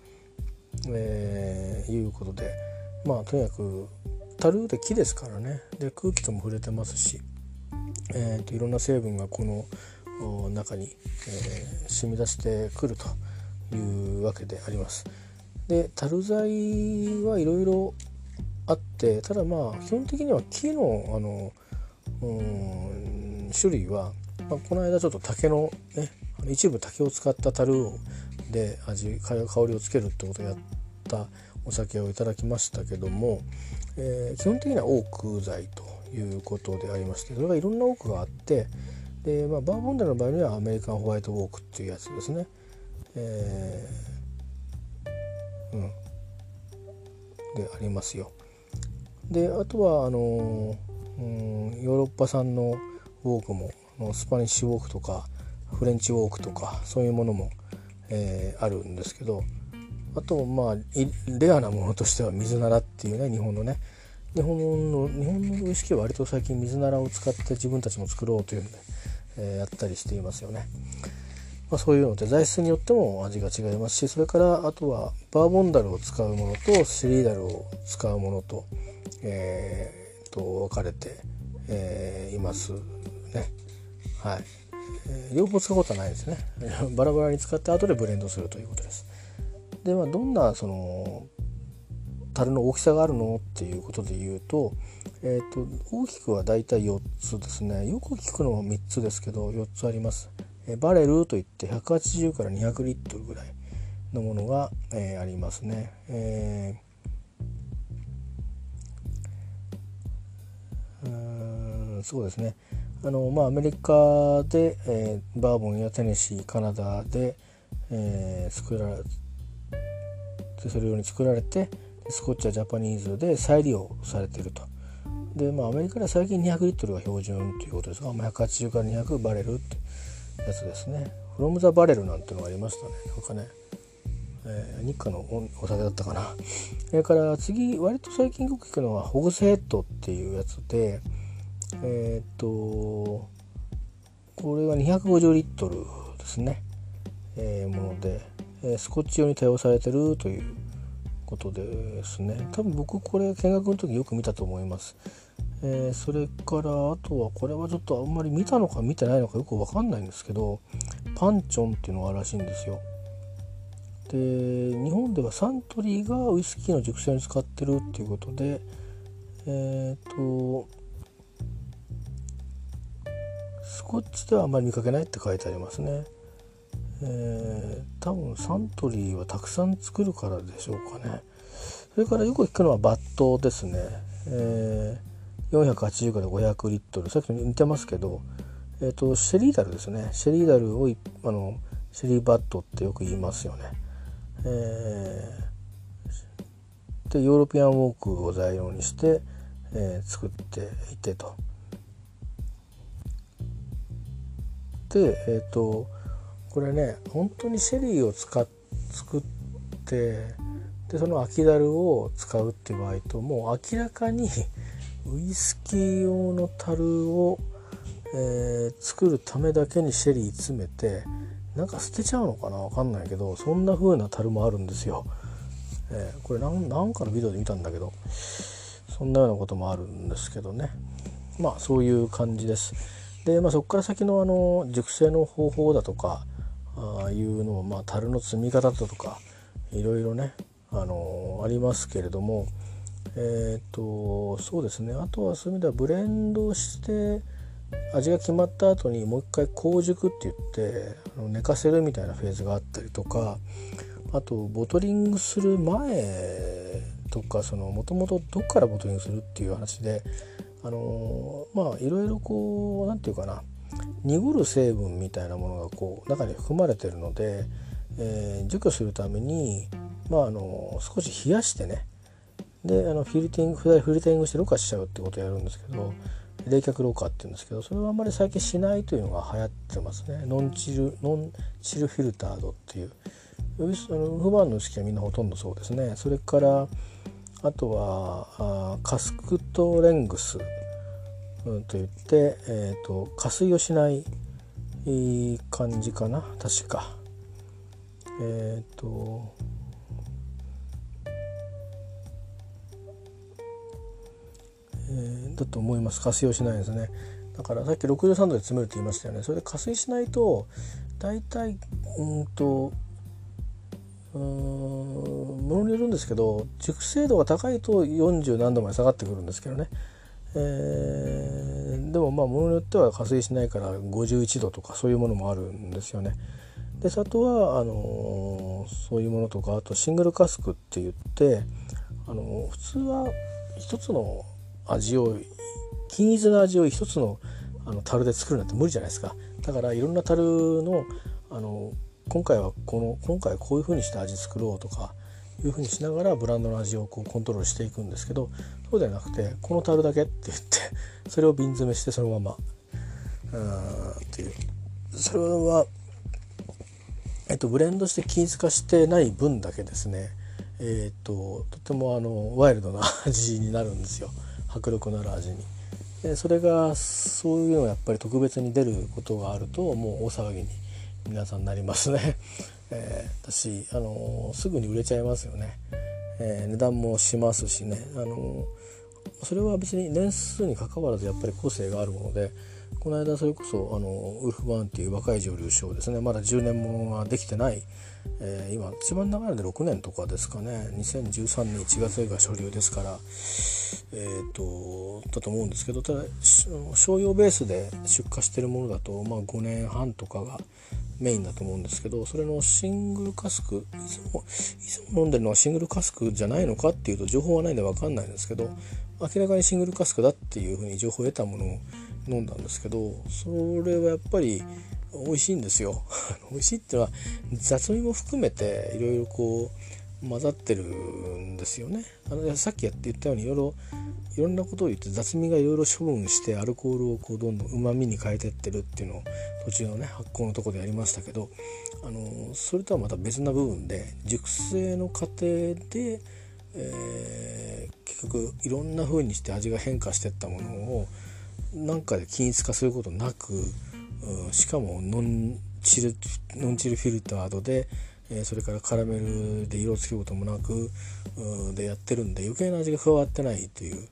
えー、いうことでまあとにかく樽で木ですからねで空気とも触れてますし、えーと、いろんな成分がこの中に、えー、染み出してくると。いうわけであります。で樽材はいろいろってただまあ基本的には木のあのうん種類は、まあ、この間ちょっと竹のね一部竹を使った樽をで味香りをつけるってことをやったお酒をいただきましたけども、えー、基本的にはオーク材ということでありましてそれがいろんなオークがあってで、まあ、バーボンダの場合にはアメリカンホワイトオークっていうやつですね。えー、うん、でありますよ。であとはあの、うん、ヨーロッパ産のウォークもスパニッシュウォークとかフレンチウォークとかそういうものも、えー、あるんですけどあとまあレアなものとしては水ならっていうね日本のね日本の日本のウイスキーは割と最近水ならを使って自分たちも作ろうというんで、えー、やったりしていますよね。まあ、そういうので材質によっても味が違いますしそれからあとはバーボンダルを使うものとシリーダルを使うものと,、えー、と分かれて、えー、いますね。はい、えー、両方使うことはないですね。バラバラに使って後でブレンドするということです。ではどんなその樽の大きさがあるのっていうことで言うと,、えーと、大きくはだいたい4つですねよく聞くのは3つですけど4つあります。えバレルといって180から200リットルぐらいのものが、えー、ありますね。えー、そうですねあの、まあ、アメリカで、えー、バーボンやテネシーカナダで、えー、作られそれ用に作られてスコッチやジャパニーズで再利用されてると。でまあアメリカでは最近200リットルが標準ということですが、まあ、180から200バレルってやつですね。フロム・ザ・バレルなんてのがありましたね。なんかね、えー、日課のお酒だったかな。それから次割と最近よく聞くのはホグスヘッドっていうやつでえー、っとこれは250リットルですね、えー、もので、え、スコッチ用に対応されてるということですね多分僕これ見学の時よく見たと思います、えー、それからあとはこれはちょっとあんまり見たのか見てないのかよく分かんないんですけどパンチョンっていうのがあるらしいんですよで日本ではサントリーがウイスキーの熟成に使ってるっていうことでえっ、とスコッチではあんまり見かけないって書いてありますね。えー、多分サントリーはたくさん作るからでしょうかね。それからよく聞くのはバットですね。えー、480から500リットルさっき似てますけど、えーと、シェリーダルですねシェリーダルをあのシェリーバットってよく言いますよね。えー、でヨーロピアンウォークを材料にして、えー、作っていてと。でえっ、ー、とこれね本当にシェリーを使っ作ってでその空きだるを使うっていう場合ともう明らかにウイスキー用の樽を、えー、作るためだけにシェリー詰めてなんか捨てちゃうのかな？分かんないけどそんな風な樽もあるんですよ。えー、これなんかのビデオで見たんだけどそんなようなこともあるんですけどねまあそういう感じです。で、まあ、そこから先のあの熟成の方法だとかあいうのも、まあ、樽の積み方だとかいろいろね、あのありますけれどもえっ、とそうですね。あとはそういう意味ではブレンドして味が決まった後にもう一回香熟って言ってあの寝かせるみたいなフェーズがあったりとかあとボトリングする前とかもともとどっからボトリングするっていう話であのまあいろいろこう何て言うかな濁る成分みたいなものがこう中に含まれてるので、えー、除去するために、まあ、あの少し冷やしてねであのフィルティングフィルティングしてろ過しちゃうってことをやるんですけど冷却ろ過っていうんですけどそれはあんまり最近しないというのが流行ってますね。ノンチルノンチルフィルタードっていう。あの不満の式はみんなほとんどそうですね。それからあとはあカスクトレングス、うん、といって、えーと、加水をしない感じかな。確か。えっ、ー、とー、だと思います。加水をしないですね。だからさっき63度で詰めるって言いましたよね。それで加水しないと大体うんとうんものによるんですけど熟成度が高いと40何度まで下がってくるんですけどね、えー、でもまあものによっては加水しないから51度とかそういうものもあるんですよね。で砂糖はあのー、そういうものとかあとシングルカスクって言って、あのー、普通は一つの味を均一な味を一つのあの樽で作るなんて無理じゃないですか。だからいろんな樽のあの今回はこの今回こういう風にして味作ろうとかいう風にしながらブランドの味をこうコントロールしていくんですけどそうではなくてこの樽だけって言って それを瓶詰めしてそのままうんっていう。それは、えっと、ブレンドして均一化してない分だけですね。え、っととてもあのワイルドな味になるんですよ。迫力のある味に。でそれがそういうのがやっぱり特別に出ることがあるともう大騒ぎに皆さんなりますね、えー、私、あのー、すぐに売れちゃいますよね、えー、値段もしますしね、あのそれは別に年数にかかわらずやっぱり個性があるものでこの間それこそあのウルフ・バーンっていう若い女流賞ですね。まだ10年ものができてない、えー、今一番長いので6年とかですかね。2013年1月が初流ですから。えーと、だと思うんですけどただ商用ベースで出荷してるものだと、まあ、5年半とかがメインだと思うんですけどそれのシングルカスクいつもいつも飲んでるのはシングルカスクじゃないのかっていうと情報はないんで分かんないんですけど明らかにシングルカスクだっていうふうに情報を得たものを飲んだんですけどそれはやっぱり美味しいんですよ。美味しいっていうのは雑味も含めていろいろこう混ざってるんですよね。あのさっき言ったようにいろいろいろんなことを言って雑味がいろいろ処分してアルコールをこうどんどんうまみに変えてってるっていうのを途中のね発酵のとこでやりましたけどあのそれとはまた別な部分で熟成の過程で、えー、結局いろんな風にして味が変化してったものをなんかで均一化することなく、しかもノンチルノンチルフィルタードで、えー、それからカラメルで色をつけることもなく、でやってるんで余計な味が加わってないという、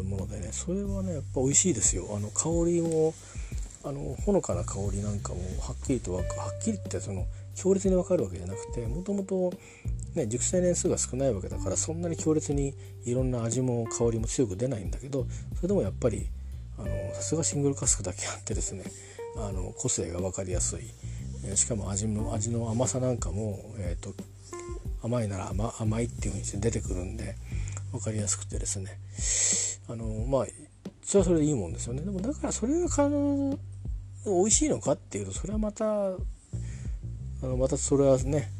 う、ものでねそれはねやっぱ美味しいですよ。あの香りもあのほのかな香りなんかもはっきりとはっきりってその強烈に分かるわけじゃなくてもともと熟成年数が少ないわけだからそんなに強烈にいろんな味も香りも強く出ないんだけどそれでもやっぱりさすがシングルカスクだけあってですねあの個性が分かりやすい、えしかも味も味の甘さなんかも、えーと、甘いなら甘甘いっていう風にして出てくるんで分かりやすくてですね。あのまあそれはそれでいいもんですよね。でもだからそれが必ず美味しいのかっていうとそれはまたあのまたそれはね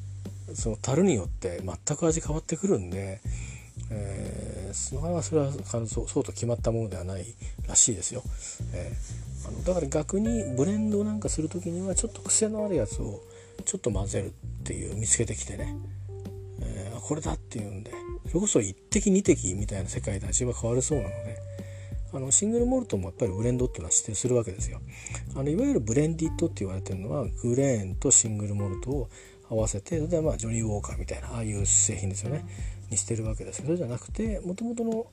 その樽によって全く味変わってくるんでえー、なかなかそれはそうそうと決まったものではないらしいですよ。えー、あのだから逆にブレンドなんかする時にはちょっと癖のあるやつをちょっと混ぜるっていう見つけてきてね、えー、これだっていうんでそれこそ1滴2滴みたいな世界で味は変わるそうなので。あのシングルモルトもやっぱりブレンドっていうのは指定するわけですよ。あのいわゆるブレンディットって言われてるのはグレーンとシングルモルトを合わせてそれでまあジョニー・ウォーカーみたいなああいう製品ですよね。にしてるわけですけどじゃなくてもともとの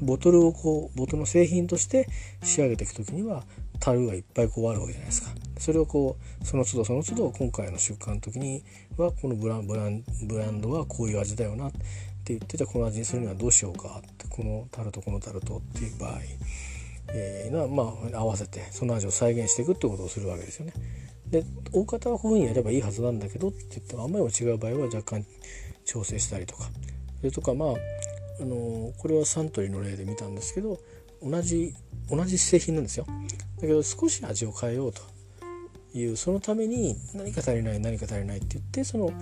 ボトルをこうボトルの製品として仕上げていく時には樽がいっぱいこうあるわけじゃないですか。それをこうその都度その都度今回の出荷の時にはこのブランブランブランドはこういう味だよなって言ってじゃこの味にするにはどうしようかってこの樽とこの樽とっていう場合、えー、まあ合わせてその味を再現していくってことをするわけですよね。で大方はこういうふうにやればいいはずなんだけどって言ってもあんまりも違う場合は若干調整したりとかそれとかまああのこれはサントリーの例で見たんですけど同じ同じ製品なんですよ。だけど少し味を変えようというそのために何か足りない何か足りないって言ってその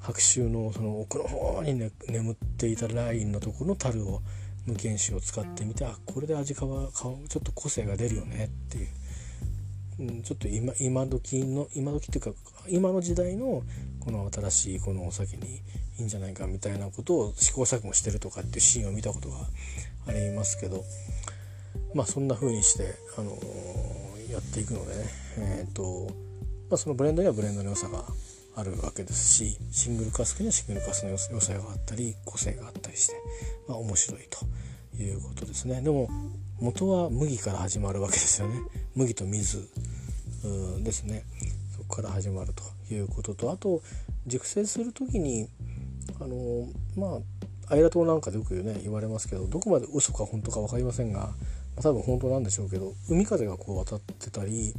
白州のその奥の方に、ね、眠っていたラインのところの樽を無原酒を使ってみてあこれで味変わちょっと個性が出るよねっていう、うん、ちょっと今今時の今時っていうか今の時代のこの新しいこのお酒にいいんじゃないかみたいなことを試行錯誤してるとかっていうシーンを見たことがありますけどまあそんな風にして、あのー、やっていくのでね、えーとまあ、そのブレンドにはブレンドの良さがあるわけですしシングルカスクにはシングルカスの良さがあったり個性があったりして、まあ、面白いということですね。でも元は麦から始まるわけですよね。麦と水ですね。そこから始まるということとあと熟成する時にあのまあアイラ島なんかでよくね言われますけどどこまで嘘か本当か分かりませんが、まあ、多分本当なんでしょうけど海風がこう渡ってたり、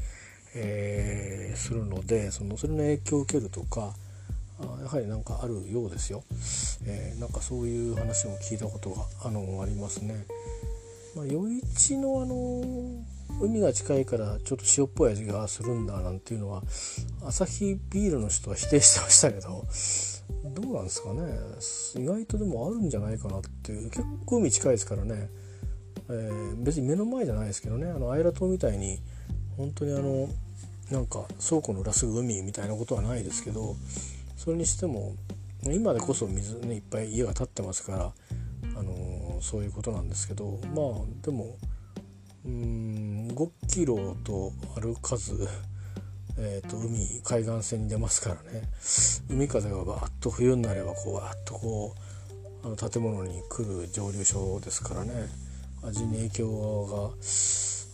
えー、するのでそのそれの影響を受けるとかあやはりなんかあるようですよ、えー、なんかそういう話も聞いたことがあのありますね。まあ、余市のあの海が近いからちょっと塩っぽい味がするんだなんていうのはアサヒビールの人は否定してましたけどどうなんですかね。意外とでもあるんじゃないかなっていう。結構海近いですからね、えー、別に目の前じゃないですけどね。あのアイラ島みたいに本当にあのなんか倉庫の裏すぐ海みたいなことはないですけどそれにしても今でこそ水ねいっぱい家が建ってますからあのんそういうことなんですけどまあでもうん5キロと歩かず、えーと、海海岸線に出ますからね。海風がバーッと冬になればこうわーっとこうあの建物に来る蒸留所ですからね。味に影響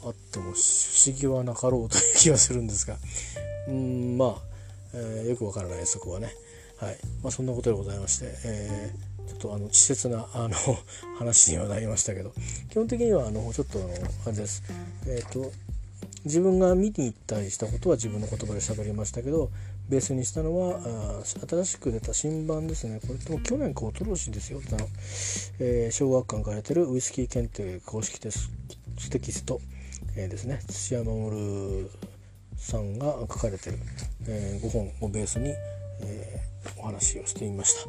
があっても不思議はなかろうという気がするんですが。うんまあ、えー、よくわからないそこはね。はい。まあ、そんなことでございまして、えー、ちょっとあの稚拙なあの話にはなりましたけど。基本的にはあのちょっとあのあれです。えっ、ー、と自分が見に行ったりしたことは自分の言葉で喋りましたけどベースにしたのは新しく出た新版ですね。これも去年かおととしいですよ。あの、えー、小学館から出てるウイスキー検定公式テキスト、えー、ですね。土屋守さんが書かれてる、えー、5本をベースに、えー、お話をしてみました。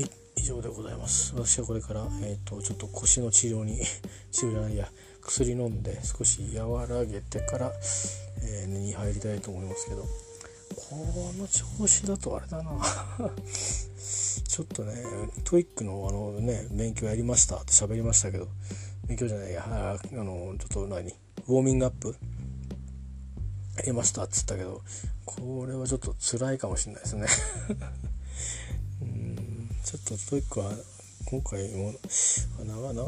はい以上でございます。私はこれから、えーと、ちょっと腰の治療に 治療じゃないや。薬飲んで少し和らげてから、えー、寝に入りたいと思いますけどこの調子だとあれだな。ちょっとね TOEIC のあのね勉強やりましたって喋りましたけど勉強じゃないやあのちょっと何ウォーミングアップやりましたっつったけどこれはちょっと辛いかもしれないですね。うんちょっと TOEIC は今回も流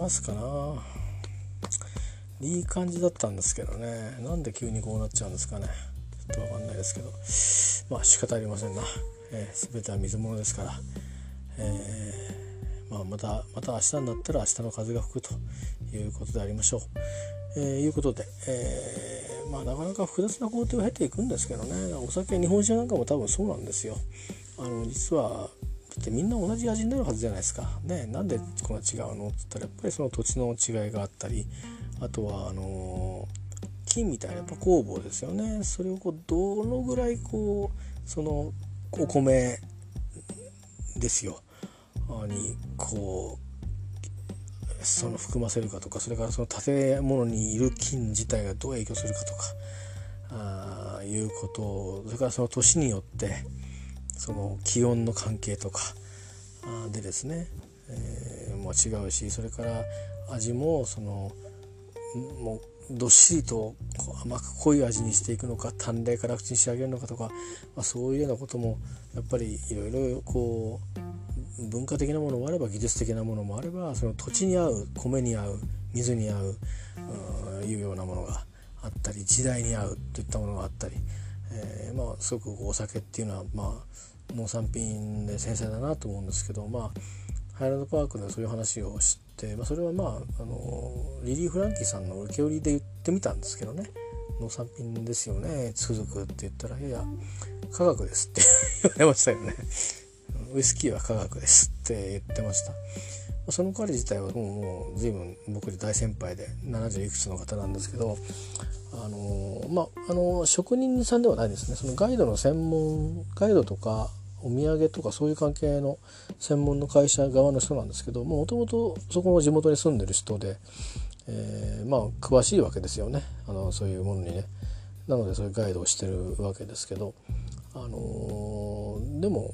すかな。いい感じだったんですけどね。なんで急にこうなっちゃうんですかね。ちょっと分かんないですけど。まあ仕方ありませんな、えー、全ては水物ですから、えー、まあ、またまた明日になったら明日の風が吹くということでありましょう。えー、いうことで、えー、まあ、なかなか複雑な工程を経ていくんですけどね。お酒日本酒なんかも多分そうなんですよ。あの実はだってみんな同じ味になるはずじゃないですか。ね、なんでこんな違うの？って言ったらやっぱりその土地の違いがあったりあとはあの金みたいなやっぱ工房ですよね。それをこうどのぐらいこうそのお米ですよにこうその含ませるかとかそれからその建物にいる菌自体がどう影響するかとかあいうことをそれからその年によってその気温の関係とかでですね、えー、も違うしそれから味もそのもうどっしりと甘く濃い味にしていくのか淡麗辛口に仕上げるのかとか、まあ、そういうようなこともやっぱりいろいろこう文化的なものもあれば技術的なものもあればその土地に合う米に合う水に合うういうようなものがあったり時代に合うといったものがあったり、えー、まあすごくお酒っていうのはまあ農産品で繊細だなと思うんですけどまあハイランドパークでそういう話を知って、まあ、それはまああのリリー・フランキーさんの受け売りで言ってみたんですけどね。農産品ですよね。続くって言ったら「いや科学です」って言われましたよね。ウイスキーは科学ですって言ってました。その彼自体はもうもう随分僕で大先輩で70いくつの方なんですけどあのまああの職人さんではないですね。そのガイドの専門ガイドとかお土産とかそういう関係の専門の会社側の人なんですけどもともとそこの地元に住んでる人で、えー、まあ詳しいわけですよね。あのそういうものにね。なのでそういうガイドをしてるわけですけどあのー、でも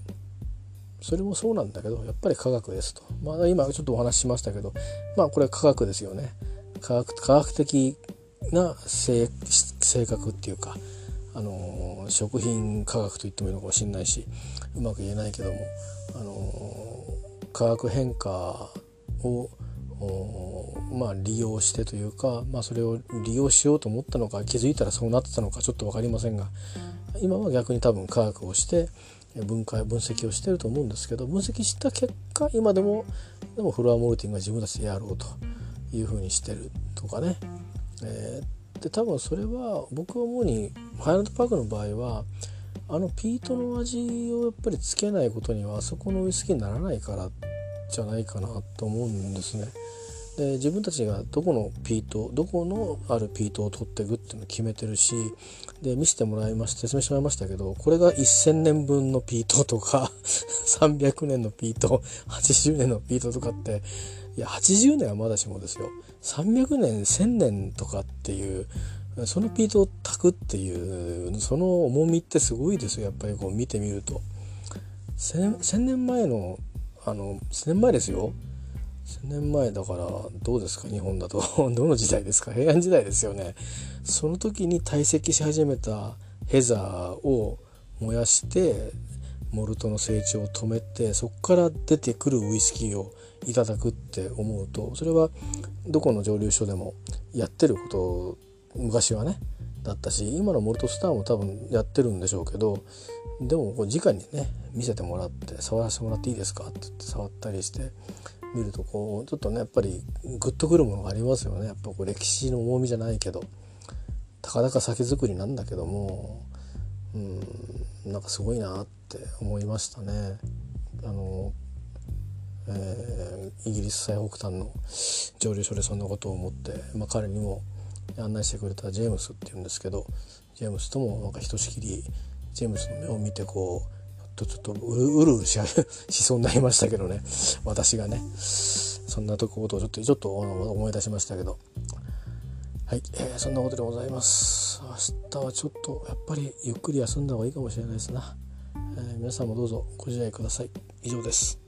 それもそうなんだけどやっぱり科学ですと、まあ、今ちょっとお話ししましたけどまあこれは科学ですよね。科学科学的な性格っていうかあの食品科学と言ってもいいのかもしれないしうまく言えないけどもあの化学変化をまあ、利用してというか、まあ、それを利用しようと思ったのか気づいたらそうなってたのかちょっと分かりませんが今は逆に多分科学をして分解分析をしてると思うんですけど分析した結果今でもでもフロアモルティングは自分たちでやろうというふうにしてるとかね、えー、で多分それは僕は思うにハイランドパークの場合はあのピートの味をやっぱりつけないことにはあそこのウイスキーにならないからじゃないかなと思うんですね。で自分たちがどこのピートどこのあるピートを取っていくっていうのを決めてるしで見せてもらいまして説明してもらいましたけどこれが1,000年分のピートとか 300年のピート80年のピートとかっていや80年はまだしもですよ。300年1,000年とかっていうそのピートを炊くっていうその重みってすごいですよ。やっぱりこう見てみると。1,000年前のあの1,000年前ですよ。1000年前だからどうですか？日本だと。どの時代ですか？平安時代ですよね。その時に堆積し始めたヘザーを燃やしてモルトの成長を止めてそこから出てくるウイスキーをいただくって思うとそれはどこの蒸留所でもやってること昔はねだったし今のモルトスターも多分やってるんでしょうけどでもこう直にね見せてもらって触らせてもらっていいですかって言って触ったりして見るとこうちょっとねやっぱりグッとくるものがありますよねやっぱこう歴史の重みじゃないけどたかだか酒造りなんだけどもうんなんかすごいなって思いましたね。あのえー、イギリス最北端の蒸留所でそんなことを思って、まあ、彼にも案内してくれたジェームスっていうんですけどジェームスともなんかひとしきりジェームスの目を見てこうとちょっとうるうるし しそうになりましたけどね。私がねそんなとこことをちょっとちょっと思い出しましたけど。はい、えー、そんなことでございます。明日はちょっとやっぱりゆっくり休んだ方がいいかもしれないですな、えー、皆さんもどうぞご自愛ください。以上です。